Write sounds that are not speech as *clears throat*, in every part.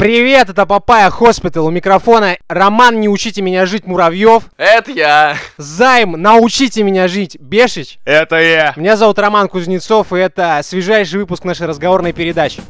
Привет, это Papaya Hospital. У микрофона Роман «Не учите меня жить» Муравьев. Это я. Займ «Научите меня жить» Бешич. Это я. Меня зовут Роман Кузнецов, и это свежайший выпуск нашей разговорной передачи.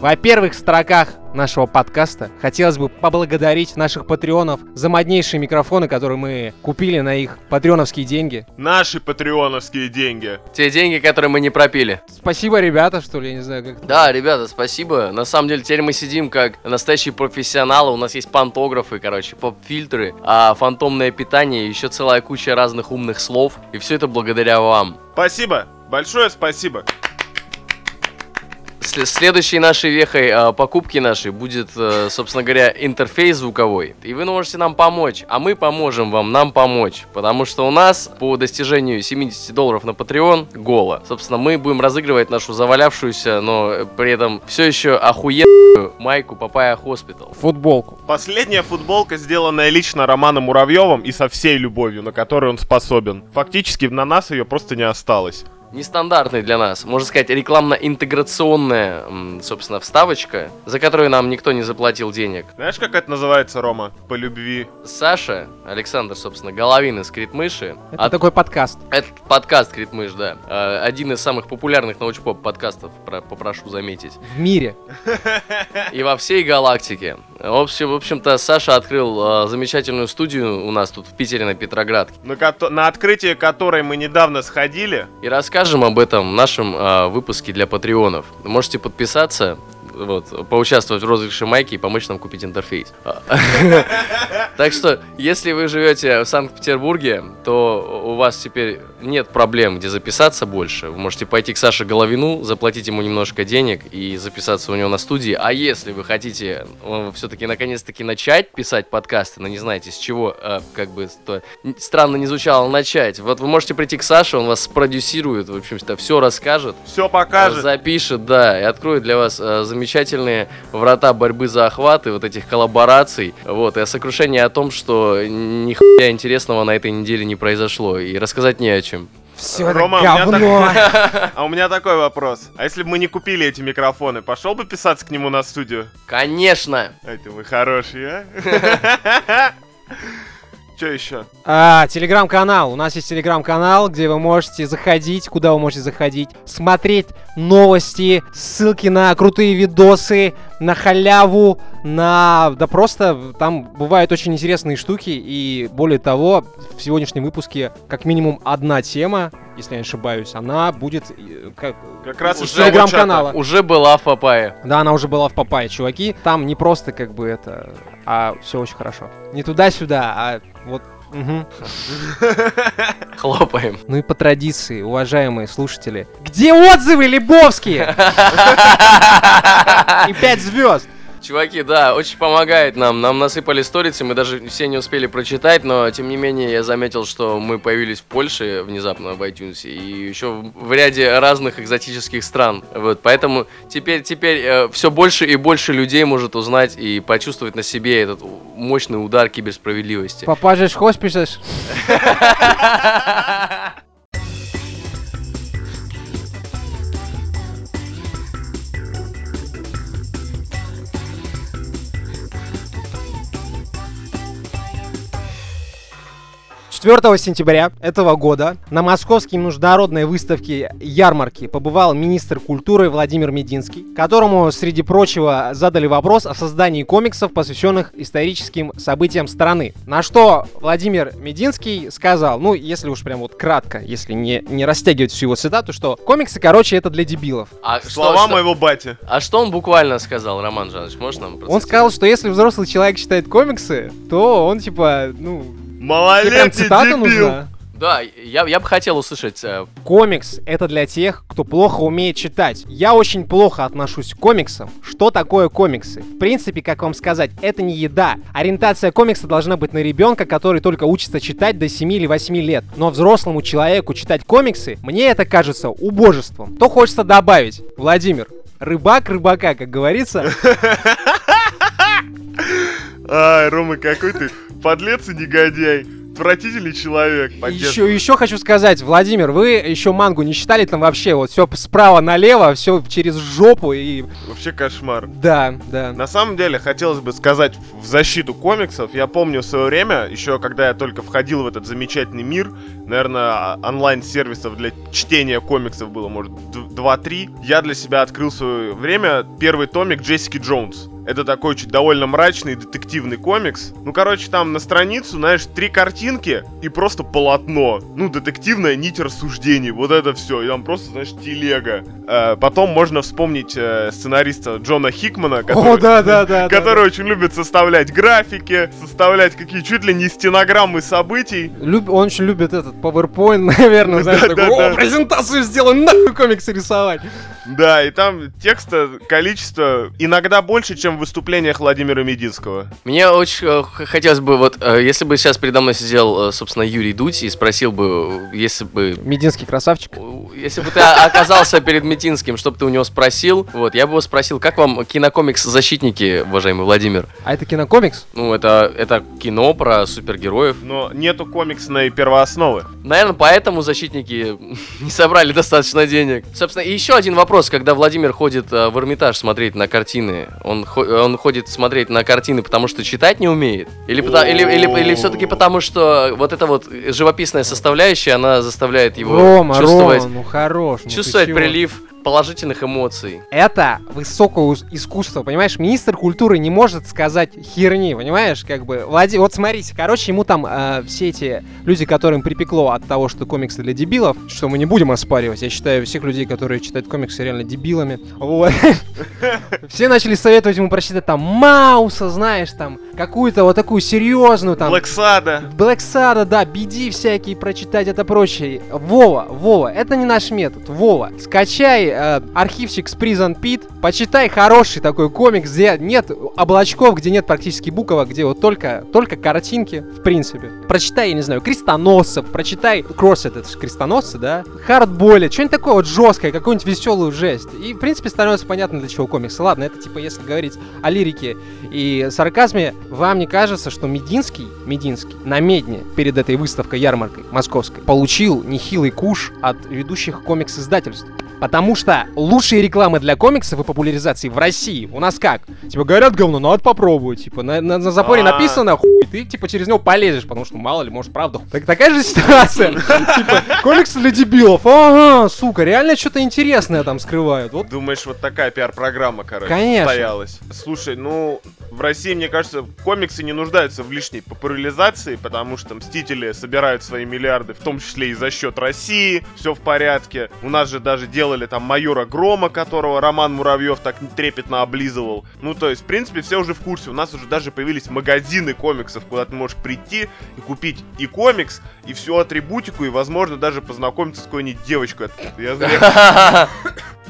Во первых строках нашего подкаста хотелось бы поблагодарить наших патреонов за моднейшие микрофоны, которые мы купили на их патреоновские деньги. Наши патреоновские деньги. Те деньги, которые мы не пропили. Спасибо, ребята, что ли, я не знаю, как... Да, ребята, спасибо. На самом деле, теперь мы сидим как настоящие профессионалы. У нас есть пантографы, короче, поп-фильтры, а фантомное питание, еще целая куча разных умных слов. И все это благодаря вам. Спасибо. Большое спасибо. Сле- Следующей нашей вехой э, покупки нашей будет, э, собственно говоря, интерфейс звуковой. И вы можете нам помочь, а мы поможем вам нам помочь. Потому что у нас по достижению 70 долларов на Patreon goal. Собственно, мы будем разыгрывать нашу завалявшуюся, но при этом все еще охуенную майку Papaya Hospital. Футболку. Последняя футболка, сделанная лично Романом Муравьевым и со всей любовью, на которую он способен. Фактически на нас ее просто не осталось. Нестандартный для нас, можно сказать, рекламно-интеграционная, собственно, вставочка, за которую нам никто не заплатил денег. Знаешь, как это называется, Рома? По любви. Саша, Александр, собственно, Головин из Критмыши. Это от- такой подкаст. Это подкаст Критмыш, да. Э, Один из самых популярных научпоп подкастов, про- попрошу заметить. В мире. И во всей галактике. В общем, в общем-то, Саша открыл э, замечательную студию у нас тут в Питере на Петроградке. На, кото- на открытие которой мы недавно сходили. И расскажем об этом в нашем э, выпуске для патреонов. Можете подписаться, вот, поучаствовать в розыгрыше майки и помочь нам купить интерфейс. А. *laughs* Так что, если вы живете в Санкт-Петербурге, то у вас теперь нет проблем, где записаться больше. Вы можете пойти к Саше Головину, заплатить ему немножко денег и записаться у него на студии. А если вы хотите все-таки наконец-таки начать писать подкасты, но не знаете с чего, э, как бы то странно не звучало начать, вот вы можете прийти к Саше, он вас спродюсирует, в общем-то, все расскажет. Все покажет. Запишет, да, и откроет для вас э, замечательные врата борьбы за охваты, вот этих коллабораций, вот, и сокрушение о том, что ни хуя интересного на этой неделе не произошло, и рассказать не о чем. Все Рома, у это меня говно. *laughs* А у меня такой вопрос. А если бы мы не купили эти микрофоны, пошел бы писаться к нему на студию? Конечно! Это вы хорошие, а? *laughs* Че еще? А, телеграм-канал. У нас есть телеграм-канал, где вы можете заходить, куда вы можете заходить, смотреть новости, ссылки на крутые видосы, на халяву, на... Да просто там бывают очень интересные штуки, и более того, в сегодняшнем выпуске как минимум одна тема, если я не ошибаюсь, она будет э, как... Как раз Уже из телеграм-канала. Уже была в Папае. Да, она уже была в Папае, чуваки. Там не просто как бы это, а все очень хорошо. Не туда-сюда, а вот... Хлопаем. Ну и по традиции, уважаемые слушатели, где отзывы Лебовские? *laughs* И пять звезд. Чуваки, да, очень помогает нам. Нам насыпали сторицы, мы даже все не успели прочитать, но тем не менее я заметил, что мы появились в Польше внезапно в iTunes и еще в ряде разных экзотических стран. Вот, поэтому теперь, теперь все больше и больше людей может узнать и почувствовать на себе этот мощный удар киберсправедливости. Попажешь хоспишешь. *laughs* Четвертого сентября этого года на Московской международной выставке ярмарки побывал министр культуры Владимир Мединский, которому, среди прочего, задали вопрос о создании комиксов, посвященных историческим событиям страны. На что Владимир Мединский сказал, ну, если уж прям вот кратко, если не, не растягивать всю его цитату, что комиксы, короче, это для дебилов. А Слова что- моего бати. А что он буквально сказал, Роман Жанович, можешь нам Он сказал, что если взрослый человек читает комиксы, то он типа, ну, Малолетний дебил. нужна. Да, я, я бы хотел услышать э, Комикс — это для тех, кто плохо умеет читать. Я очень плохо отношусь к комиксам. Что такое комиксы? В принципе, как вам сказать, это не еда. Ориентация комикса должна быть на ребенка, который только учится читать до 7 или 8 лет. Но взрослому человеку читать комиксы, мне это кажется убожеством. То хочется добавить. Владимир, рыбак рыбака, как говорится. *laughs* *laughs* Ай, Рома, какой ты подлец и негодяй. Отвратительный человек. Еще, еще хочу сказать, Владимир, вы еще мангу не читали там вообще вот все справа налево, все через жопу и... Вообще кошмар. Да, да. На самом деле, хотелось бы сказать в защиту комиксов. Я помню в свое время, еще когда я только входил в этот замечательный мир, наверное, онлайн-сервисов для чтения комиксов было, может, 2-3. Я для себя открыл в свое время первый томик Джессики Джонс. Это такой чуть довольно мрачный детективный комикс. Ну, короче, там на страницу, знаешь, три картинки и просто полотно. Ну, детективная нить рассуждений. Вот это все. И там просто, знаешь, телега. Э, потом можно вспомнить э, сценариста Джона Хикмана, который, О, да, да, да. да, который очень любит составлять графики, составлять какие чуть ли не стенограммы событий. Люб- он очень любит этот PowerPoint, *laughs* наверное, знаешь, Да, такой, да, о, да. презентацию сделаем, нахуй комиксы рисовать. Да, и там текста количество иногда больше, чем в выступлениях Владимира Мединского. Мне очень э, хотелось бы, вот, э, если бы сейчас передо мной сидел, э, собственно, Юрий Дудь и спросил бы, если бы Мединский красавчик. Если бы ты оказался перед Метинским, что бы ты у него спросил, вот, я бы его спросил, как вам кинокомикс «Защитники», уважаемый Владимир? А это кинокомикс? Ну, это, это кино про супергероев. Но нету комиксной первоосновы. Наверное, поэтому «Защитники» *laughs* не собрали достаточно денег. Собственно, и еще один вопрос, когда Владимир ходит в Эрмитаж смотреть на картины, он, он ходит смотреть на картины, потому что читать не умеет? Или, пота- или, или, или все-таки потому, что вот эта вот живописная составляющая, она заставляет его Рома, чувствовать, Рома, ну хорош. ну чувствовать прилив положительных эмоций. Это высокое ус- искусство, понимаешь? Министр культуры не может сказать херни, понимаешь? Как бы, Влади... вот смотрите, короче, ему там э, все эти люди, которым припекло от того, что комиксы для дебилов, что мы не будем оспаривать, я считаю всех людей, которые читают комиксы, реально дебилами. Вот. *laughs* Все начали советовать ему прочитать там Мауса, знаешь, там, какую-то вот такую серьезную там... Блэксада. Sada, да, BD всякие прочитать, это прочее. Вова, Вова, это не наш метод. Вова, скачай э, архивчик с Prison Pit, почитай хороший такой комикс, где нет облачков, где нет практически буквок, где вот только, только картинки, в принципе. Прочитай, я не знаю, крестоносцев, прочитай Кросс это же крестоносцы, да? Хардбойлет, что-нибудь такое вот жесткое, какую-нибудь веселую жесть. И, в принципе, становится понятно, для чего комиксы. Ладно, это типа, если говорить о лирике и сарказме, вам не кажется, что Мединский, Мединский на Медне перед этой выставкой ярмаркой московской получил нехилый куш от ведущих комикс-издательств? Потому что лучшие рекламы для комиксов и популяризации в России у нас как? Типа говорят говно, надо попробовать. Типа на, на, на запоре А. написано хуй, ты типа через него полезешь, потому что мало ли, может правда. Так, такая же ситуация. *laughs* Типа комиксы для дебилов. Ага, сука, реально что-то интересное там скрывают. Вот Думаешь, вот такая пиар-программа, короче, Конечно. состоялась? Слушай, ну, в России, мне кажется, комиксы не нуждаются в лишней популяризации, потому что Мстители собирают свои миллиарды, в том числе и за счет России, все в порядке. У нас же даже делали там майора Грома, которого Роман Муравьев так трепетно облизывал. Ну, то есть, в принципе, все уже в курсе. У нас уже даже появились магазины комиксов, куда ты можешь прийти и купить и комикс, и всю атрибутику, и, возможно, даже познакомиться с какой-нибудь девочкой. Я зря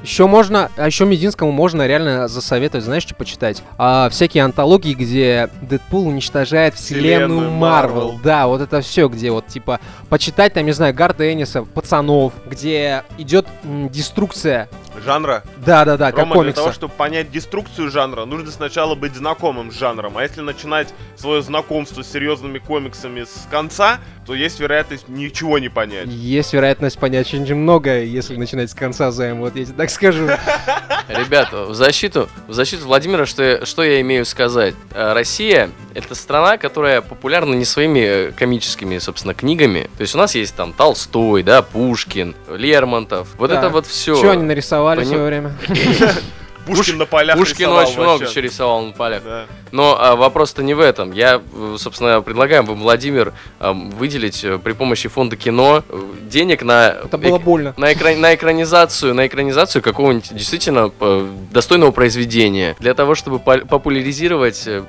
Еще можно, а еще Мединскому можно реально засоветовать, знаешь, что почитать? А, всякие антологии, где Дэдпул уничтожает вселенную Марвел. Да, вот это все, где вот типа почитать там, не знаю, Гарта Энниса, пацанов, где идет деструкция. Жанра. Да-да-да, как Рома, для комикса. того, чтобы понять деструкцию жанра, нужно сначала быть знакомым с жанром. А если начинать свое знакомство с серьезными комиксами с конца, то есть вероятность ничего не понять. Есть вероятность понять очень много, если начинать с конца займ, вот я тебе так скажу. *laughs* Ребят, в защиту, в защиту Владимира, что я, что я имею сказать? Э, Россия — это страна, которая популярна не своими э, комическими, собственно, книгами. То есть у нас есть там Толстой, да, Пушкин, Лермонтов. Вот Да. это вот все. Что они нарисовали в Поним- свое время? *laughs* Пушкин на полях Пушкин рисовал очень много чего рисовал на полях. Да. Но а, вопрос-то не в этом. Я, э, собственно, предлагаю вам, Владимир, а, выделить э, при помощи фонда кино э, денег на, Это было больно. на, экра- на экранизацию, на экранизацию какого-нибудь действительно э, достойного произведения для того, чтобы по- популяризировать э,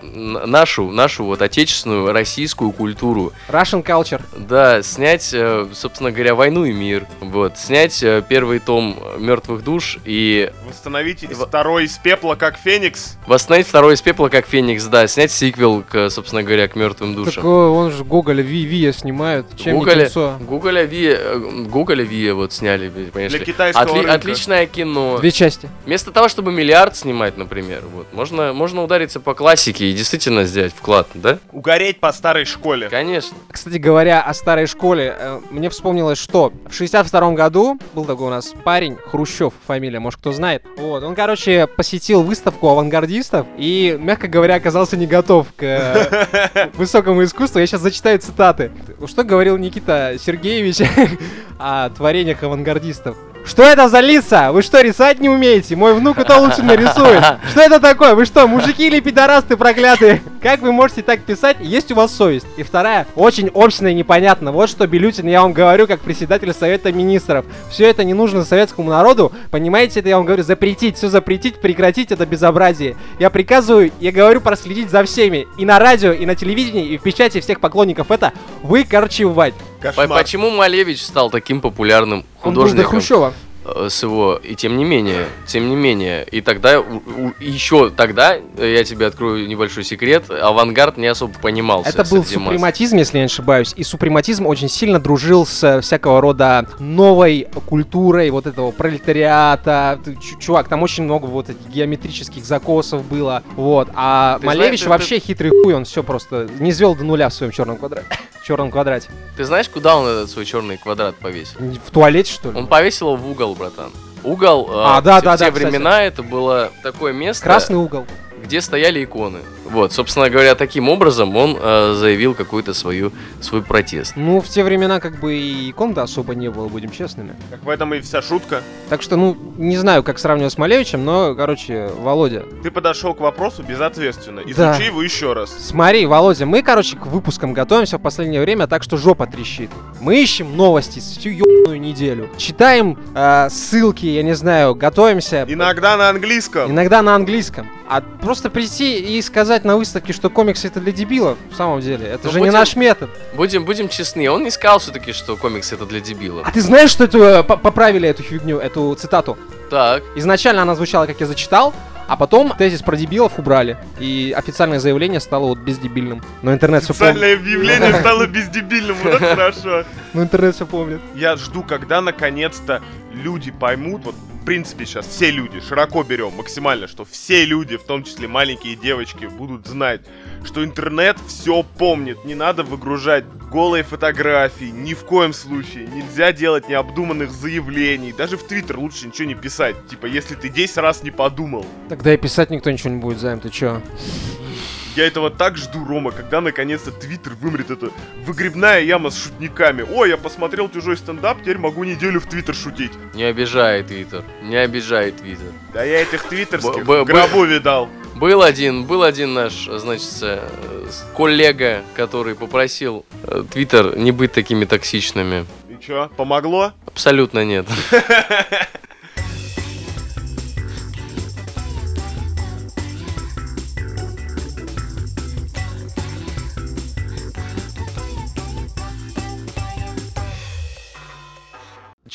нашу, нашу вот отечественную российскую культуру. Russian Culture. Да, снять, э, собственно говоря, «Войну и мир», вот, снять э, первый том «Мертвых душ» и Восстановить второй из пепла, как Феникс. восстановить второй из пепла как Феникс. Феникс, да, снять сиквел, к, собственно говоря, к мертвым Так душам. э, он же Гоголя Ви Вия снимают. Чем не Гоголя, кинцо? Гоголя Вия, э, Гоголя Вия вот сняли, понимаешь Для ли. китайского Отли- рынка. отличное кино. Две части. Вместо того, чтобы миллиард снимать, например, вот, можно, можно удариться по классике и действительно сделать вклад, да? Угореть по старой школе. Конечно. Кстати говоря, о старой школе, э, мне вспомнилось, что в 62 году был такой у нас парень, Хрущев фамилия, может кто знает. Вот, он, короче, посетил выставку авангардистов и, мягко говоря, оказался не готов к э, *laughs* высокому искусству. Я сейчас зачитаю цитаты. Что говорил Никита Сергеевич *laughs* о творениях авангардистов? Что это за лица? Вы что, рисовать не умеете? Мой внук это лучше нарисует. *laughs* Что это такое? Вы что, мужики или пидорасты проклятые? Как вы можете так писать? Есть у вас совесть? И вторая, очень общная и непонятно. Вот что, Белютин, я вам говорю, как председатель Совета Министров. Все это не нужно советскому народу. Понимаете, это я вам говорю, запретить. Все запретить, прекратить это безобразие. Я приказываю, я говорю проследить за всеми. И на радио, и на телевидении, и в печати всех поклонников это выкорчевать. Кошмар. Почему Малевич стал таким популярным Он был до художником? Хрущева. Э, с его, и тем не менее, тем не менее, и тогда, у- у- еще тогда, э, я тебе открою небольшой секрет, авангард не особо понимался. Это был среди масс. супрематизм, если я не ошибаюсь. И супрематизм очень сильно дружил с э, всякого рода новой культурой вот этого пролетариата. Ты, чу- Чувак, там очень много вот этих геометрических закосов было. Вот. А Ты Малевич знаешь, ты- вообще хитрый хуй, он все просто не звел до нуля в своем черном квадрате. *laughs* черном квадрате. Ты знаешь, куда он этот свой черный квадрат повесил? В туалете, что ли? Он повесил его в угол, братан. Угол э, А, да, в, да, те да, кстати. времена это было такое место, Красный угол. где стояли иконы. Вот, собственно говоря, таким образом он э, заявил какую-то свою свой протест. Ну, в те времена как бы и икон-то особо не было, будем честными. Так в этом и вся шутка. Так что, ну, не знаю, как сравнивать с Малевичем, но, короче, Володя, Ты подошел к вопросу безответственно. Изучи Да. его еще раз. Смотри, Володя, мы, короче, к выпускам готовимся в последнее время, так что жопа трещит. Мы ищем новости всю ебаную неделю. Читаем э, ссылки, я не знаю, готовимся. Иногда на английском. Иногда на английском. А просто прийти и сказать на выставке, что комиксы это для дебилов, в самом деле, это Ну, же не будем- наш метод. Будем, будем честны, он не сказал все-таки, что комикс это для дебилов. А ты знаешь, что эту, э, по- поправили эту фигню, эту цитату? Так, Изначально она звучала, как я зачитал, а потом тезис про дебилов убрали. И официальное заявление стало вот бездебильным. Но интернет все помнит. Официальное объявление стало бездебильным, вот это *laughs* хорошо. Но интернет все помнит. Я жду, когда наконец-то люди поймут, вот в принципе сейчас все люди, широко берем, максимально, что все люди, в том числе маленькие девочки, будут знать, что интернет все помнит. Не надо выгружать голые фотографии, ни в коем случае. Нельзя делать необдуманных заявлений. Даже в Твиттер лучше ничего не писать. Типа, если ты 10 раз не подумал. Тогда и писать никто ничего не будет, Займ, ты чё? Я этого так жду, Рома, когда наконец-то Твиттер вымрет это выгребная яма с шутниками. О, я посмотрел чужой стендап, теперь могу неделю в Твиттер шутить. не обижай Твиттер, не обижай Твиттер. Да я этих твиттерских Б- гробу видал. Был один, был один наш, значит, э, коллега, который попросил э, Твиттер не быть такими токсичными. И чё, помогло? Абсолютно нет. *laughs*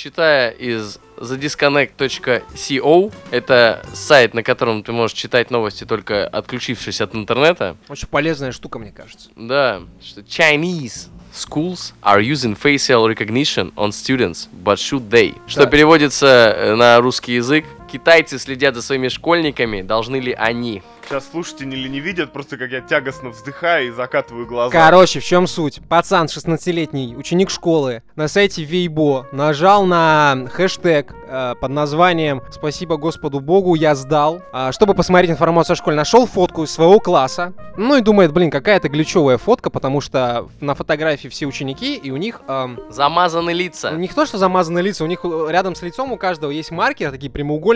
Читая из thedisconnect.co, это сайт, на котором ты можешь читать новости только отключившись от интернета, Очень полезная штука, мне кажется. да, что Chinese schools are using facial recognition on students, but should they? Что Да. переводится э, на русский язык. Китайцы следят за своими школьниками, должны ли они? Сейчас слушатели не видят, просто как я тягостно вздыхаю и закатываю глаза. Короче, в чем суть? Пацан, 16-летний, ученик школы, на сайте Вейбо нажал на хэштег э, под названием «Спасибо Господу Богу, я сдал», а, чтобы посмотреть информацию о школе. Нашел фотку из своего класса, ну и думает, блин, какая-то глючевая фотка, потому что на фотографии все ученики, и у них... эм, Замазаны лица. У них то, что замазаны лица, у них э, рядом с лицом у каждого есть маркер, такие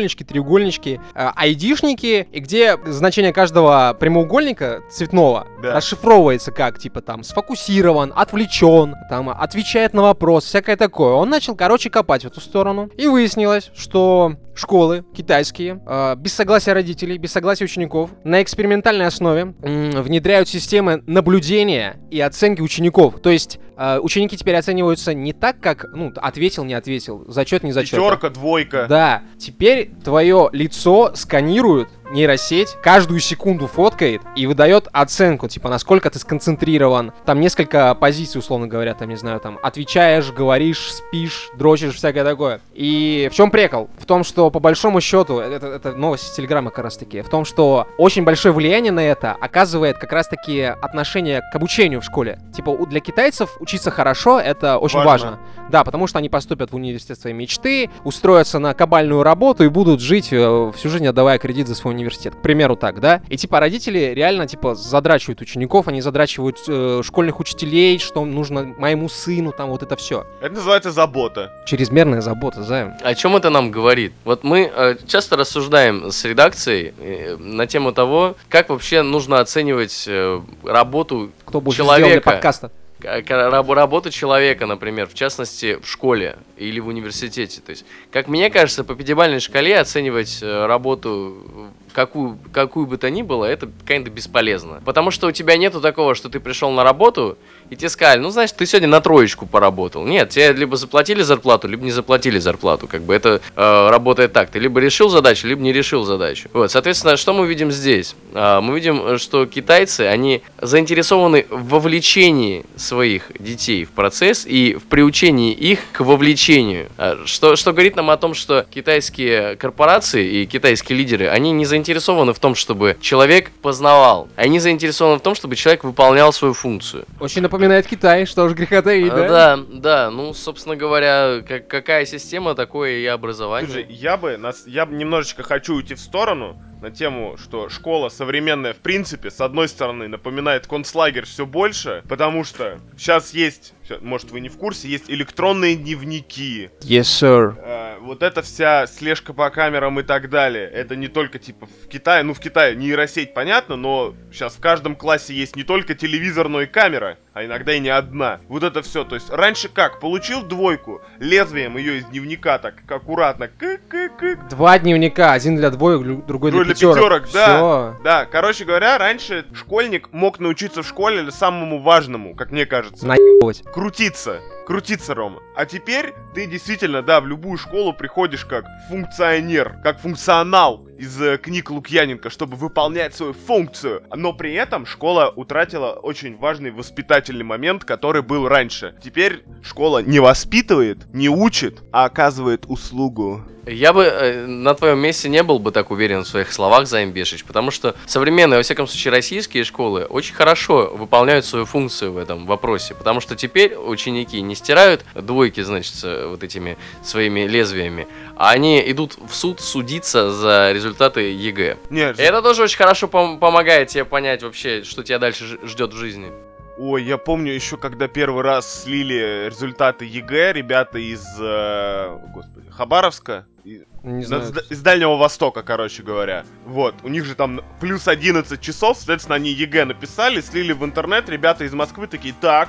прямоугольнички, треугольнички, э, айдишники, и где значение каждого прямоугольника цветного Да. расшифровывается как, типа, там, сфокусирован, отвлечен, там, отвечает на вопрос, всякое такое. Он начал, короче, копать в эту сторону. И выяснилось, что школы китайские, э, без согласия родителей, без согласия учеников, на экспериментальной основе внедряют системы наблюдения и оценки учеников. То есть э, ученики теперь оцениваются не так, как, ну, ответил, не ответил, зачет, не зачет. Пятерка, двойка. Да, теперь твое лицо сканируют нейросеть каждую секунду фоткает и выдает оценку, типа, насколько ты сконцентрирован. Там несколько позиций, условно говоря, там, не знаю, там, отвечаешь, говоришь, спишь, дрочишь, всякое такое. И в чем прикол? В том, что по большому счету, это, это новость из Телеграма как раз таки, в том, что очень большое влияние на это оказывает как раз таки отношение к обучению в школе. Типа, для китайцев учиться хорошо, это очень Важно. важно. Да, потому что они поступят в университет своей мечты, устроятся на кабальную работу и будут жить э, всю жизнь, отдавая кредит за свой университет. К примеру, так, да? И типа родители реально типа задрачивают учеников, они задрачивают э, школьных учителей, что нужно моему сыну, там вот это все. Это называется забота. Чрезмерная забота, займ. О чем это нам говорит? Вот мы э, часто рассуждаем с редакцией э, на тему того, как вообще нужно оценивать э, работу Кто будет сделал для Человека. подкаста? К- к- раб- работу человека, например, в частности, в школе или в университете. То есть, как мне кажется, по пятибалльной шкале оценивать э, работу какую, какую бы то ни было, это kind бесполезно. Потому что у тебя нету такого, что ты пришел на работу, и тебе сказали, ну, знаешь, ты сегодня на троечку поработал. Нет, тебе либо заплатили зарплату, либо не заплатили зарплату. Как бы это э, работает так. Ты либо решил задачу, либо не решил задачу. Вот, соответственно, что мы видим здесь? А, мы видим, э, что китайцы, они заинтересованы в вовлечении своих детей в процесс и в приучении их к вовлечению. А, Что, что говорит нам о том, что китайские корпорации и китайские лидеры, они не заинтересованы в том, чтобы человек познавал. Они заинтересованы в том, чтобы человек выполнял свою функцию. Очень напоминает Китай, что уж греха таить, А, да? Да, да, ну, собственно говоря, как, какая система, такое и образование. Слушай, я бы, нас, я бы немножечко хочу уйти в сторону на тему, что школа современная, в принципе, с одной стороны, напоминает концлагерь все больше, потому что сейчас есть, может вы не в курсе, есть электронные дневники, Yes, sir. э, вот эта вся слежка по камерам и так далее, это не только типа в Китае, ну в Китае нейросеть понятно, но сейчас в каждом классе есть не только телевизор, но и камера, а иногда и не одна. Вот это все, то есть раньше как, получил двойку, лезвием ее из дневника так аккуратно, кык-кык-кык, Два дневника, один для двоек, другой для для пятерок. пятерок, да. Всё. Да, короче говоря, раньше школьник мог научиться в школе самому важному, как мне кажется. Наебывать. Крутиться. Крутиться, Рома. А теперь ты действительно, да, в любую школу приходишь как функционер, как функционал из э, книг Лукьяненко, чтобы выполнять свою функцию. Но при этом школа утратила очень важный воспитательный момент, который был раньше. Теперь школа не воспитывает, не учит, а оказывает услугу. Я бы э, на твоем месте не был бы так уверен в своих словах, Займ Бешич, потому что современные, во всяком случае, российские школы очень хорошо выполняют свою функцию в этом вопросе, потому что теперь ученики не стирают двойки, значит, с вот этими своими лезвиями, а они идут в суд судиться за результаты ЕГЭ. Нет, И это тоже очень хорошо пом- помогает тебе понять вообще, что тебя дальше ж- ждет в жизни. Ой, я помню еще, когда первый раз слили результаты ЕГЭ, ребята из, э, господи, Хабаровска, и- Не на- знаю. из Дальнего Востока, короче говоря. Вот, у них же там плюс 11 часов, соответственно, они ЕГЭ написали, слили в интернет, ребята из Москвы такие, так,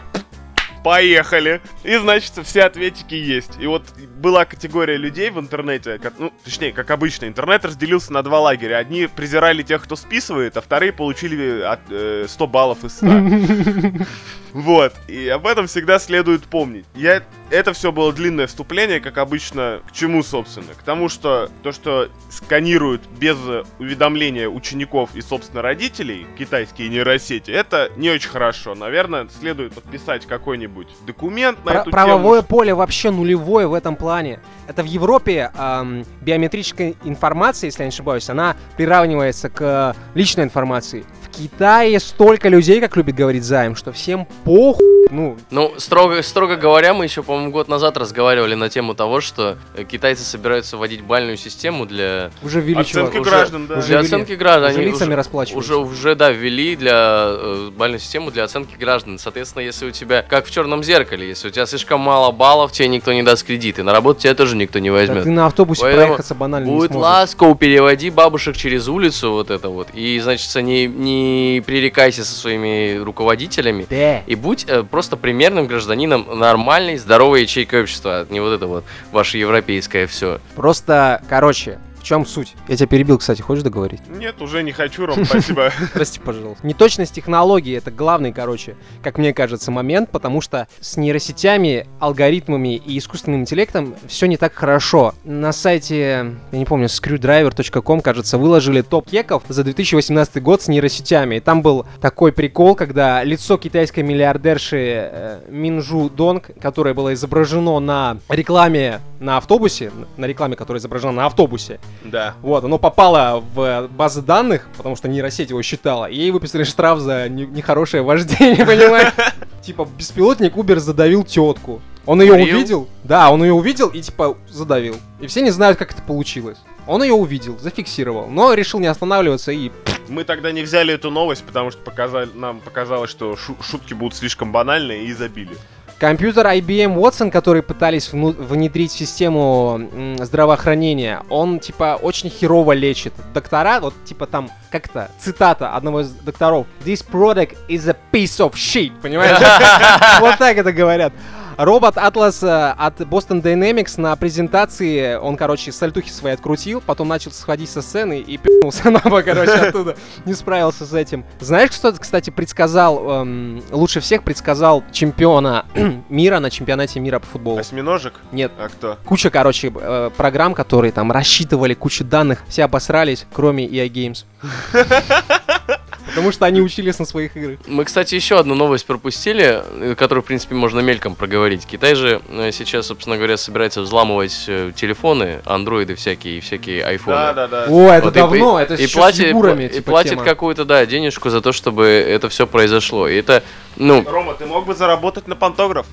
поехали. И, значит, все ответики есть. И вот была категория людей в интернете, как- ну, точнее, как обычно, интернет разделился на два лагеря. Одни презирали тех, кто списывает, а вторые получили от, э, 100 баллов из 100. *laughs* Вот, и об этом всегда следует помнить. Я... Это все было длинное вступление, как обычно, к чему, собственно? К тому, что то, что сканируют без уведомления учеников и, собственно, родителей китайские нейросети, это не очень хорошо. Наверное, следует подписать какой-нибудь документ на Пра- эту правовое тему. поле вообще нулевое в этом плане. Это в Европе ам, биометрическая информация, если я не ошибаюсь, она приравнивается к личной информации. В Китае столько людей, как любит говорить Займ, что всем похуй. Ну, Ну, строго, строго говоря, мы еще, по-моему, год назад разговаривали на тему того, что э, китайцы собираются вводить бальную систему для, уже ввели Оценки уже- граждан, да. уже для ввели. оценки граждан. Уже Они лицами уже, расплачиваются. уже, уже, да, ввели для э, бальную систему для оценки граждан. Соответственно, если у тебя, как в черном зеркале, если у тебя слишком мало баллов, тебе никто не даст кредит, и на работу тебя тоже никто не Да возьмет. ты на автобусе Поэтому проехаться банально не Будет сможешь. ласково, переводи бабушек через улицу, вот это вот. И, значит, не, не пререкайся со своими руководителями. Да. И будь э, просто примерным гражданином нормальной, здоровой ячейкой общества, а не вот это вот ваше европейское все. Просто, короче, В чем суть? Я тебя перебил, кстати, хочешь договорить? Нет, уже не хочу, Ром, спасибо. *laughs* Прости, пожалуйста. Неточность технологии — это главный, короче, как мне кажется, момент, потому что с нейросетями, алгоритмами и искусственным интеллектом все не так хорошо. На сайте, я не помню, screwdriver.com, кажется, выложили топ кеков за 2018 год с нейросетями. И там был такой прикол, когда лицо китайской миллиардерши э, Минжу Донг, которое было изображено на рекламе на автобусе, на рекламе, которая изображена на автобусе, Да. вот, оно попало в базы данных, потому что нейросеть его считала, и ей выписали штраф за не- нехорошее вождение, *laughs* понимаешь? Типа, беспилотник Uber задавил тетку. Он ее Курил? увидел, да, он ее увидел и типа задавил. И все не знают, как это получилось. Он ее увидел, зафиксировал, но решил не останавливаться и Мы тогда не взяли эту новость, потому что показали, нам показалось, что шу- шутки будут слишком банальные и забили. Компьютер IBM Watson, который пытались внедрить в систему здравоохранения, он, типа, очень херово лечит. Доктора, вот, типа, там, как-то, цитата одного из докторов. This product is a piece of shit, понимаешь? *laughs* Вот так это говорят. Робот Atlas э, от Boston Dynamics на презентации, он, короче, сальтухи свои открутил, потом начал сходить со сцены и пи***нулся *laughs* на бок, короче, *laughs* оттуда. Не справился с этим. Знаешь, кто, кстати, предсказал, эм, лучше всех предсказал чемпиона *clears throat* мира на чемпионате мира по футболу? Осьминожек? Нет. А кто? Куча, короче, э, программ, которые там рассчитывали кучу данных, все обосрались, кроме EA Games. *laughs* Потому что они учились на своих играх. Мы, кстати, еще одну новость пропустили, э, которую, в принципе, можно мельком проговорить. Китай же э, сейчас, собственно говоря, собирается взламывать э, телефоны, андроиды всякие и всякие айфоны. Да, да, да. О, это Вот и давно, пла- это и еще платит, с фигурами, и типа, платит тема. какую-то, да, денежку за то, чтобы это все произошло. И это, ну, Рома, ты мог бы заработать на пантограф?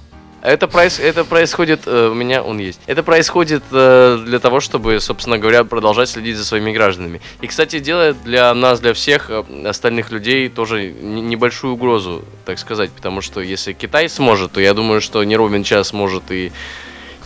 Это, проис- это происходит, э, у меня он есть. Это происходит э, для того, чтобы, собственно говоря, продолжать следить за своими гражданами. И, кстати, делает для нас, для всех э, остальных людей тоже небольшую угрозу, так сказать. Потому что если Китай сможет, то я думаю, что не ровен час может и...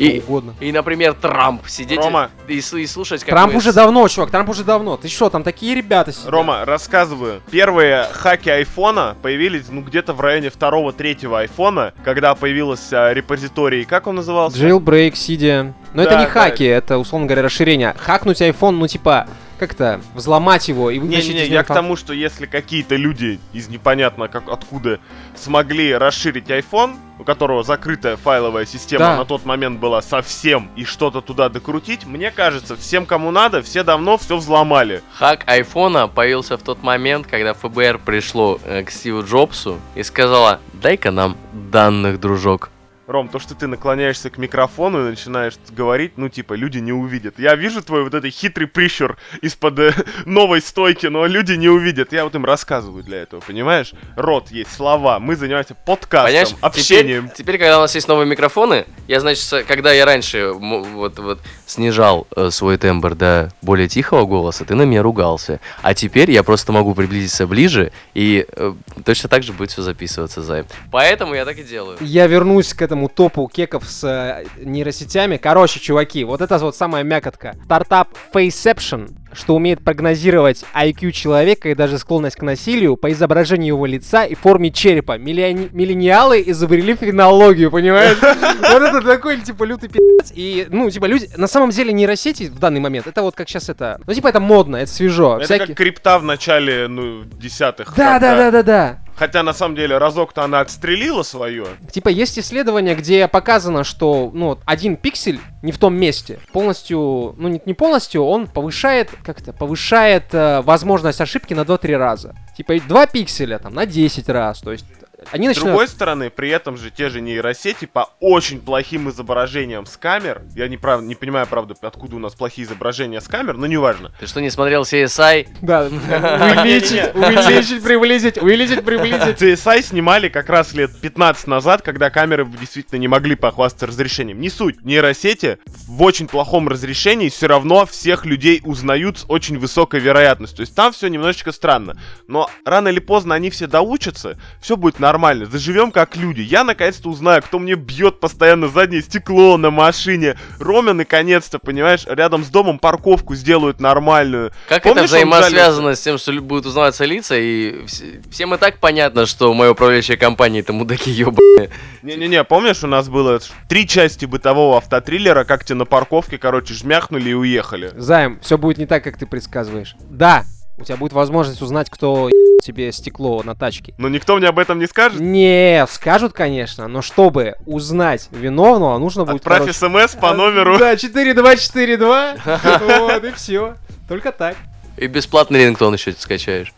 И, угодно. и, например, Трамп сидеть Рома. и, и слушать, как Трамп мы уже давно, чувак, Трамп уже давно. Ты что, там такие ребята сидят. Рома, рассказываю. Первые хаки айфона появились, ну, где-то в районе второго-третьего айфона, когда появилась а, репозиторий, как он назывался? Jailbreak, сидя. Но это Да, не да. хаки, это, условно говоря, расширение. Хакнуть iPhone, ну, типа, как-то взломать его и вытащить Не-не-не, из я него к тому, что если какие-то люди из непонятно как откуда смогли расширить iPhone, у которого закрытая файловая система Да. на тот момент была совсем, и что-то туда докрутить, мне кажется, всем, кому надо, все давно все взломали. Хак айфона появился в тот момент, когда ФБР пришло э, к Стиву Джобсу и сказала, дай-ка нам данных, дружок. Ром, то, что ты наклоняешься к микрофону и начинаешь говорить, ну, типа, люди не увидят. Я вижу твой вот этот хитрый прищур из-под э, *laughs* новой стойки, но люди не увидят. Я вот им рассказываю для этого, понимаешь? Рот есть, слова. Мы занимаемся подкастом, Понимаешь, общением. Теперь, теперь, когда у нас есть новые микрофоны, я, значит, когда я раньше вот, вот снижал э, свой тембр до более тихого голоса, ты на меня ругался. А теперь я просто могу приблизиться ближе, и э, точно так же будет все записываться, Зай. Поэтому я так и делаю. Я вернусь к этому топу кеков с э, нейросетями. Короче, чуваки, вот это вот самая мякотка. Стартап Faceception, что умеет прогнозировать IQ человека и даже склонность к насилию по изображению его лица и форме черепа. Миллиони- Миллениалы изобрели фенологию, понимаешь? *laughs* Вот это такой, типа, лютый пи***ц. И, ну, типа, люди... На самом деле нейросети в данный момент, это вот как сейчас это... Ну, типа, это модно, это свежо. Это как крипта в начале, ну, десятых. Да, да, да, да, да. Хотя, на самом деле, разок-то она отстрелила свое. Типа есть исследование, где показано, что ну один пиксель не в том месте полностью, ну не, не полностью, он повышает как-то повышает э, возможность ошибки на 2-3 раза. Типа и 2 пикселя там на 10 раз, то есть они С начинают. другой стороны, при этом же те же нейросети по очень плохим изображениям с камер, я не, прав- не понимаю, правда, откуда у нас плохие изображения с камер, но неважно. Ты что, не смотрел CSI? Да, *laughs* увеличить, увеличить, приблизить, увеличить, приблизить. CSI снимали как раз лет 15 назад, когда камеры действительно не могли похвастаться разрешением. Не суть. Нейросети в очень плохом разрешении все равно всех людей узнают с очень высокой вероятностью. То есть там все немножечко странно. Но рано или поздно они все доучатся, все будет нормально, заживем как люди. Я наконец-то узнаю, кто мне бьет постоянно заднее стекло на машине. Рома наконец-то, понимаешь, рядом с домом парковку сделают нормальную. Как Помнишь, это взаимосвязано с тем, что будут узнаваться лица, и вс- всем и так понятно, что моя управляющая компания это мудаки ебаные. Не-не-не, помнишь, у нас было три части бытового автотриллера, как тебе на парковке, короче, жмяхнули и уехали. Займ, все будет не так, как ты предсказываешь. Да, у тебя будет возможность узнать, кто еб тебе стекло на тачке. Но никто мне об этом не скажет. Не, скажут, конечно, но чтобы узнать виновного, нужно будет... Отправь короче, смс по номеру. Да, 4242. *laughs* Вот, и все. Только так. И бесплатный рингтон еще скачаешь.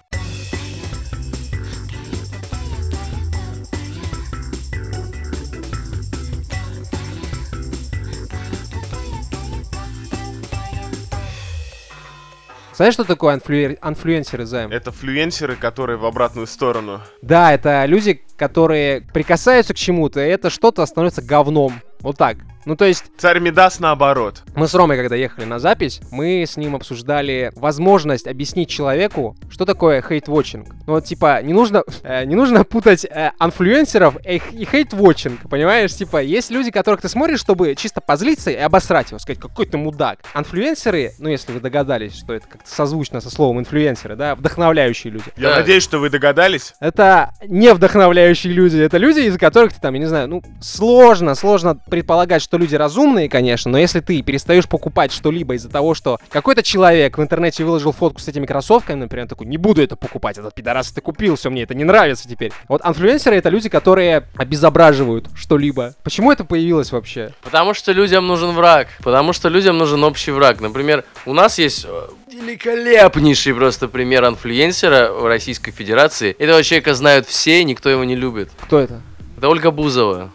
Знаешь, что такое анфлюер- анфлюенсеры, Займ? Это флюенсеры, которые в обратную сторону. Да, это люди, которые прикасаются к чему-то, и это что-то становится говном. Вот так. Ну, то есть, Царь Мидас наоборот. мы с Ромой, когда ехали на запись, мы с ним обсуждали возможность объяснить человеку, что такое хейт-вотчинг. Ну, вот, типа, не нужно, э, не нужно путать э, анфлюенсеров и, и хейт-вотчинг, понимаешь? Типа, есть люди, которых ты смотришь, чтобы чисто позлиться и обосрать его, сказать, какой ты мудак. Анфлюенсеры, ну, если вы догадались, что это как-то созвучно со словом инфлюенсеры, да, вдохновляющие люди. Я Да. надеюсь, что вы догадались. Это не вдохновляющие люди, это люди, из-за которых ты там, я не знаю, ну, сложно, сложно предполагать, что люди разумные, конечно, но если ты перестаешь покупать что-либо из-за того, что какой-то человек в интернете выложил фотку с этими кроссовками, например, такой, не буду это покупать, этот пидорас это купил, все, мне это не нравится теперь. Вот инфлюенсеры это люди, которые обезображивают что-либо. Почему это появилось вообще? Потому что людям нужен враг. Потому что людям нужен общий враг. Например, у нас есть э, великолепнейший просто пример инфлюенсера в Российской Федерации. Этого человека знают все, никто его не любит. Кто это? Это Ольга Бузова.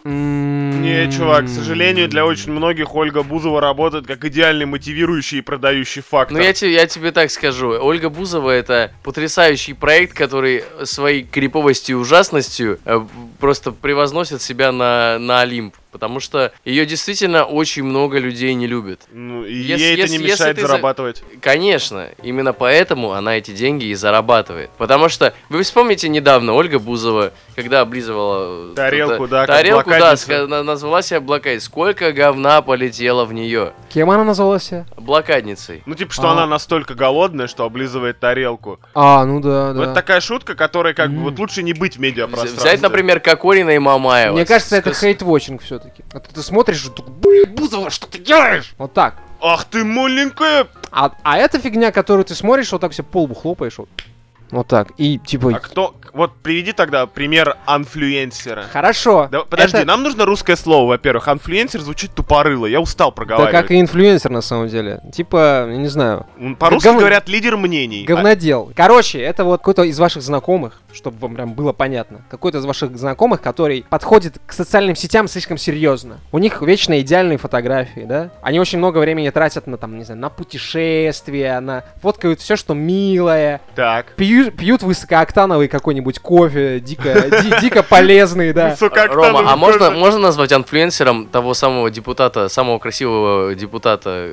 Не, чувак, к сожалению, для очень многих Ольга Бузова работает как идеальный мотивирующий и продающий фактор. Ну, я, тебе, я тебе так скажу. Ольга Бузова это потрясающий проект, который своей криповостью и ужасностью э, просто превозносит себя на, на Олимп. Потому что ее действительно очень много людей не любит. Ну, и Если- ей это если- не если мешает ты за- зарабатывать. Конечно, именно поэтому она эти деньги и зарабатывает. Потому что вы вспомните недавно Ольга Бузова, когда облизывала э, Тарелку, да, тарелку, да, на- назвала себя блокадницей. Сколько говна полетело в нее Кем она назвала себя? блокадницей. Ну, типа, что А. она настолько голодная, что облизывает тарелку. А, ну да, Ну, да. это такая шутка, которая как бы вот лучше не быть в медиапространстве. Взять, например, Кокорина и Мамаева. Мне кажется, это С- хейт-вотчинг все-таки. А ты смотришь, и такой, «Блин, Бузова, что ты делаешь? Вот так. Ах ты маленькая! А, а эта фигня, которую ты смотришь, вот так все по лбу хлопаешь, вот. Вот так. И типа. А кто... Вот приведи тогда пример анфлюенсера. Хорошо. Да, подожди, Это- нам нужно русское слово, во-первых. Анфлюенсер звучит тупорыло, я устал Да проговаривать. как и инфлюенсер на самом деле. Типа, я не знаю, По-русски Гов- говорят лидер мнений. А- говнодел. Короче, это вот какой-то из ваших знакомых, чтобы вам прям было понятно. Какой-то из ваших знакомых, который подходит к социальным сетям слишком серьезно. У них вечно идеальные фотографии, да? Они очень много времени тратят на там, не знаю, на путешествия, на фоткают все, что милое. А, Так. Пью- пьют высокооктановый какой-нибудь кофе, дико, ди- дико полезный, да. Рома, а можно, *laughs* можно назвать инфлюенсером того самого депутата, самого красивого депутата,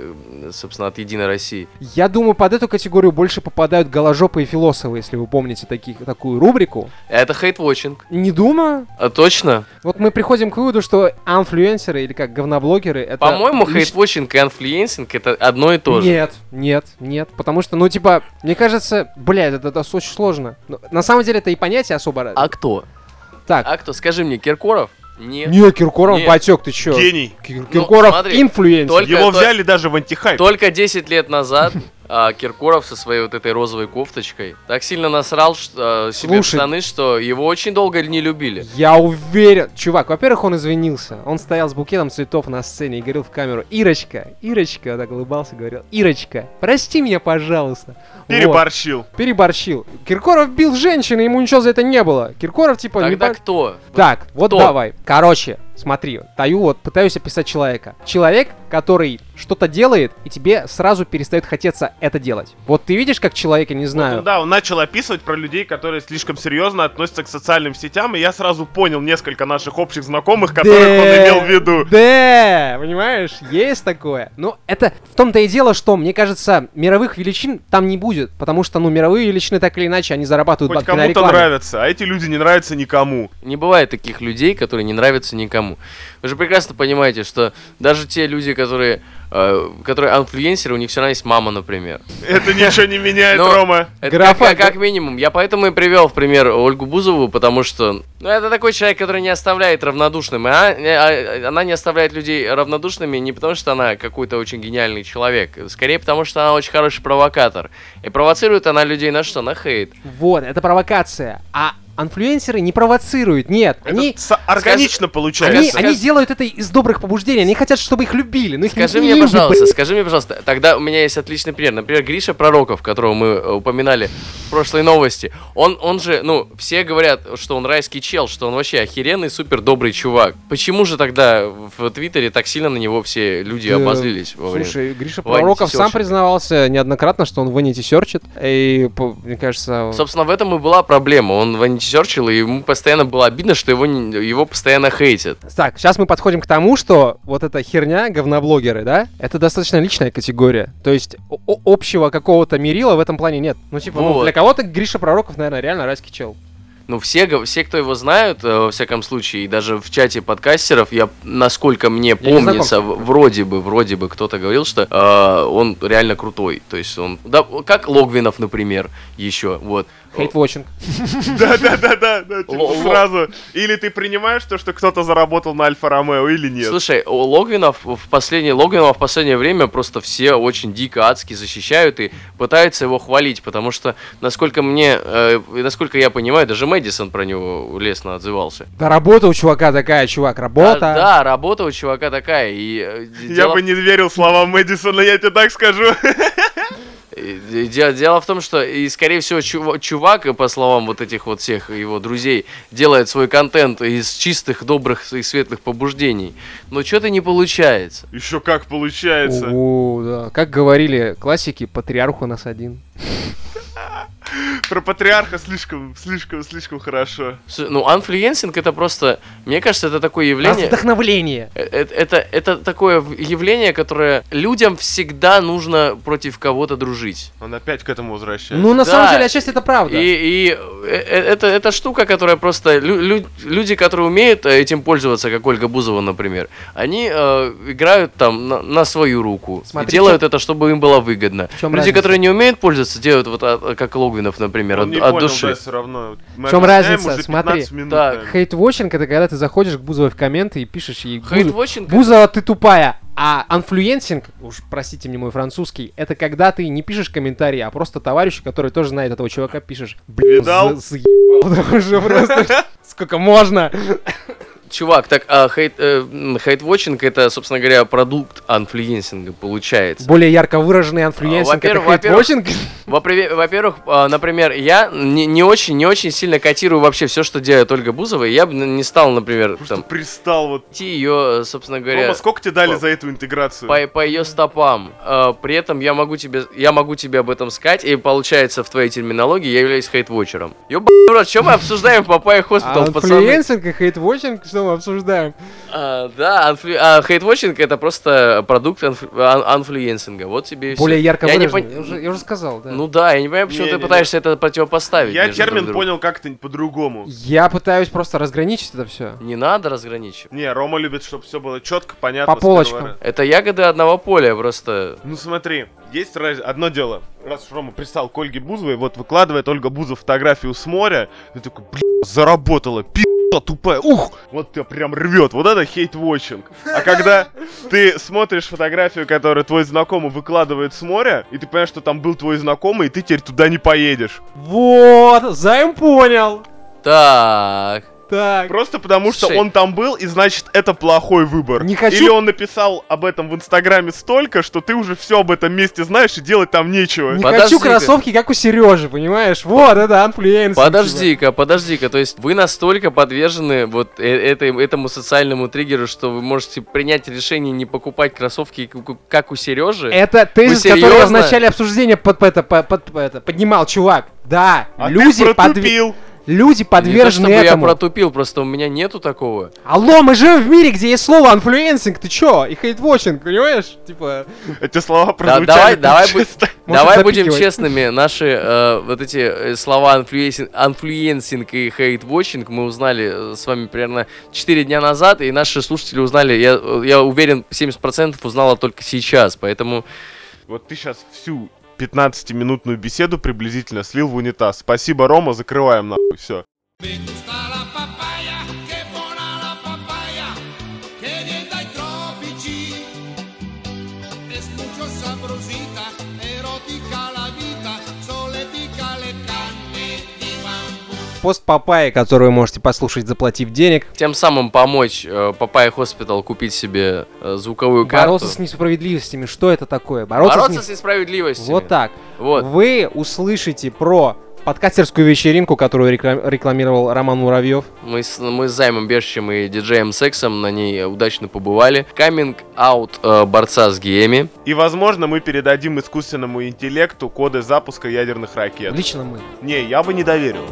собственно, от Единой России? Я думаю, под эту категорию больше попадают голожопые философы, если вы помните таких, такую рубрику. Это hate-watching. Не думаю. А точно? Вот мы приходим к выводу, что инфлюенсеры или как говноблогеры это... По-моему, лиш- hate-watching и influencing это одно и то же. Нет, нет, нет. Потому что, ну, типа, мне кажется, блядь, это, это очень сложно. Ну, на самом деле это и понятие особо... А кто? так, А кто? Скажи мне, Киркоров? Нет. не, Киркоров Нет. батек, ты чё? Гений. Кир- Киркоров смотри, инфлюенсер. только- Его то- взяли даже в антихайп. Только 10 лет назад а, Киркоров со своей вот этой розовой кофточкой так сильно насрал что, а, себе Слушай. штаны, что его очень долго не любили. Я уверен. Чувак, во-первых, он извинился. Он стоял с букетом цветов на сцене и говорил в камеру, Ирочка, Ирочка, вот так улыбался, говорил, Ирочка, прости меня, пожалуйста. Вот. Переборщил. Переборщил. Киркоров бил женщин, ему ничего за это не было. Киркоров, типа, не Тогда по- кто? Так, вот Кто? давай. Короче, смотри, даю вот, пытаюсь описать человека. Человек, который что-то делает, и тебе сразу перестает хотеться это делать. Вот ты видишь, как человек, я не знаю. Вот, да, он начал описывать про людей, которые слишком серьезно относятся к социальным сетям, и я сразу понял несколько наших общих знакомых, которых он имел в виду. Да, понимаешь, есть такое. Ну, это в том-то и дело, что, мне кажется, мировых величин там не будет, потому что, ну, мировые величины так или иначе, они зарабатывают Хоть кому-то нравятся, а эти люди не нравятся никому. Не бывает таких людей, которые не нравятся никому. Вы же прекрасно понимаете, что даже те люди, которые, э, которые инфлюенсеры, у них все равно есть мама, например. Это ничего не меняет, Но- Рома. Это Графа- как, как минимум. Я поэтому и привел в пример Ольгу Бузову, потому что ну, это такой человек, который не оставляет равнодушным. И она, а- она не оставляет людей равнодушными не потому, что она какой-то очень гениальный человек. Скорее потому, что она очень хороший провокатор. И провоцирует она людей на что? На хейт. Вот, это провокация. А инфлюенсеры не провоцируют, нет. Это Они, органично они, получается. скажи- они делают это из добрых побуждений. Они хотят, чтобы их любили. Но их Скажи не мне, любят, пожалуйста, скажи мне, пожалуйста, тогда у меня есть отличный пример. Например, Гриша Пророков, которого мы э, упоминали прошлой новости. Он, он же, ну, все говорят, что он райский чел, что он вообще охеренный, супер добрый чувак. Почему же тогда в Твиттере так сильно на него все люди Да, обозлились? во время? Слушай, Гриша Ванити Пророков сам признавался неоднократно, что он в Vanity серчит. И, мне кажется... Собственно, в этом и была проблема. Он Ванити серчил, и ему постоянно было обидно, что его, его постоянно хейтят. Так, сейчас мы подходим к тому, что вот эта херня, говноблогеры, да, это достаточно личная категория. То есть общего какого-то мерила в этом плане нет. Ну, типа, ну, Вот. для кого-то Гриша Пророков, наверное, реально райский чел. Ну, все, все, кто его знают, э, во всяком случае, и даже в чате подкастеров, я, насколько мне Я помнится, вроде бы, вроде бы кто-то говорил, что э, он реально крутой. То есть он, да, как Логвинов, например, еще, вот. Хейтвотчинг. *laughs* Да-да-да-да, да, типа сразу. Или ты принимаешь то, что кто-то заработал на Альфа-Ромео, или нет. Слушай, у Логвинов в последнее, Логвинова в последнее время просто все очень дико адски защищают и пытаются его хвалить, потому что, насколько мне, э, насколько я понимаю, даже Мэдисон про него лестно отзывался. Да работа у чувака такая, чувак, работа. Да, да, работа у чувака такая. И, э, Я бы не верил словам Мэдисона, я тебе так скажу. *laughs* Де- Дело в том, что, и, скорее всего, чува- чувак, и по словам вот этих вот всех его друзей, делает свой контент из чистых, добрых и светлых побуждений. Но что-то не получается. Еще как получается. О, да. Как говорили классики, патриарх у нас один. *laughs* Про патриарха слишком, слишком, слишком хорошо. Ну, unfluencing это просто, мне кажется, это такое Раз явление... вдохновление. э- э- Это, это такое явление, которое людям всегда нужно против кого-то дружить. Он опять к этому возвращается. Ну, на Да. самом деле, отчасти это правда. И, и э- э- это, это штука, которая просто... лю- лю- люди, которые умеют этим пользоваться, как Ольга Бузова, например, они э, играют там на, на свою руку. Смотри, и делают это, чтобы им было выгодно. Люди, разница? которые не умеют пользоваться, делают вот от- как Логвинов, например, Он от, не от понял, души. да, все равно. Мы В чем объясняем разница? уже Смотри. 15 минут, Так, наверное. Hate-watching это когда ты заходишь к Бузовой в комменты и пишешь ей «Бузов- Hate-watching Бузова, ты тупая. А unfluencing, уж простите мне мой французский, это когда ты не пишешь комментарии, а просто товарищу, который тоже знает этого чувака, пишешь. Блин, Видал? за- заебал *laughs* просто. Сколько можно? Чувак, так а, хейт, э, м, hate-watching это, собственно говоря, продукт unfluencing а получается. Более ярко выраженный unfluencing это во-первых, во-первых, hate-watching. *laughs* Во-первых, а, например, я не, не очень, не очень сильно котирую вообще все, что делает Ольга Бузова, и я бы не стал, например, Просто там, пристал вот. идти ее, собственно говоря, Рома, сколько тебе дали по- за эту интеграцию? по, по ее стопам. А, при этом я могу тебе, я могу тебе об этом сказать, и получается в твоей терминологии я являюсь hate-watcher ом. Ёбаный рот, что мы обсуждаем Papaya Hospital, пацаны? Unfluencing и hate-watching, что мы обсуждаем? А, да, unflu- а, hate-watching это просто продукт unf- un- unfluencing а. Вот тебе и. Более ярко Я не пон- Я уже- я уже сказал, да. Ну да, я не понимаю, почему ты Не-не-не. пытаешься это противопоставить. Я друг термин другом. понял как-то по-другому. Я пытаюсь просто разграничить это все. Не надо разграничивать. Не, Рома любит, чтобы все было четко, понятно. По полочкам. Это ягоды одного поля, просто. Ну смотри, есть раз... одно дело. Раз уж Рома пристал к Ольге Бузовой, вот выкладывает Ольга Бузова фотографию с моря, ты такой, блин, заработала, пи***а тупая, ух! Вот тебя прям рвет, вот это hate-watching. А когда *laughs* ты смотришь фотографию, которую твой знакомый выкладывает с моря, и ты понимаешь, что там был твой знакомый, и ты теперь туда не поедешь. Вот, Займ понял. Так. Так. Просто потому, что Слушай. он там был, и значит, это плохой выбор. Не хочу- Или он написал об этом в Инстаграме столько, что ты уже все об этом месте знаешь, и делать там нечего. Не Подожди-ка. хочу кроссовки, как у Сережи, понимаешь? Вот, это unfluencing. Подожди-ка, подожди-ка, то есть вы настолько подвержены вот э- этой, этому социальному триггеру, что вы можете принять решение не покупать кроссовки, как у- Сережи? Это тезис, который я в начале обсуждения под, это, под- под- это, поднимал, чувак. Да, А люди, ты люди Не то, подвержены чтобы я этому. протупил, просто у меня нету такого. Алло, мы живем в мире, где есть слово unfluencing, ты чё? И hate-watching, понимаешь? Типа, Эти слова Да, прозвучали давай, так давай, бу- чисто. Давай будем честными, наши э, вот эти э, слова unfluencing, unfluencing и hate-watching мы узнали э, с вами примерно 4 дня назад, и наши слушатели узнали, я, э, я уверен, 70% узнала только сейчас, поэтому Вот ты сейчас всю 15-минутную беседу приблизительно слил в унитаз. Спасибо, Рома, закрываем нахуй, все. Пост Папайи, который вы можете послушать, заплатив денег. тем самым помочь э, Папайя Хоспитал купить себе э, звуковую карту. Бороться с несправедливостями. Что это такое? Бороться, Бороться с... с несправедливостью. Вот так. Вот. Вы услышите про подкастерскую вечеринку, которую реклам- рекламировал Роман Муравьев. Мы с, мы с Займом Бешичем и диджеем Сексом на ней удачно побывали. Каминг аут э, борца с геями. И, возможно, мы передадим искусственному интеллекту коды запуска ядерных ракет. Лично мы. Не, я бы не доверил.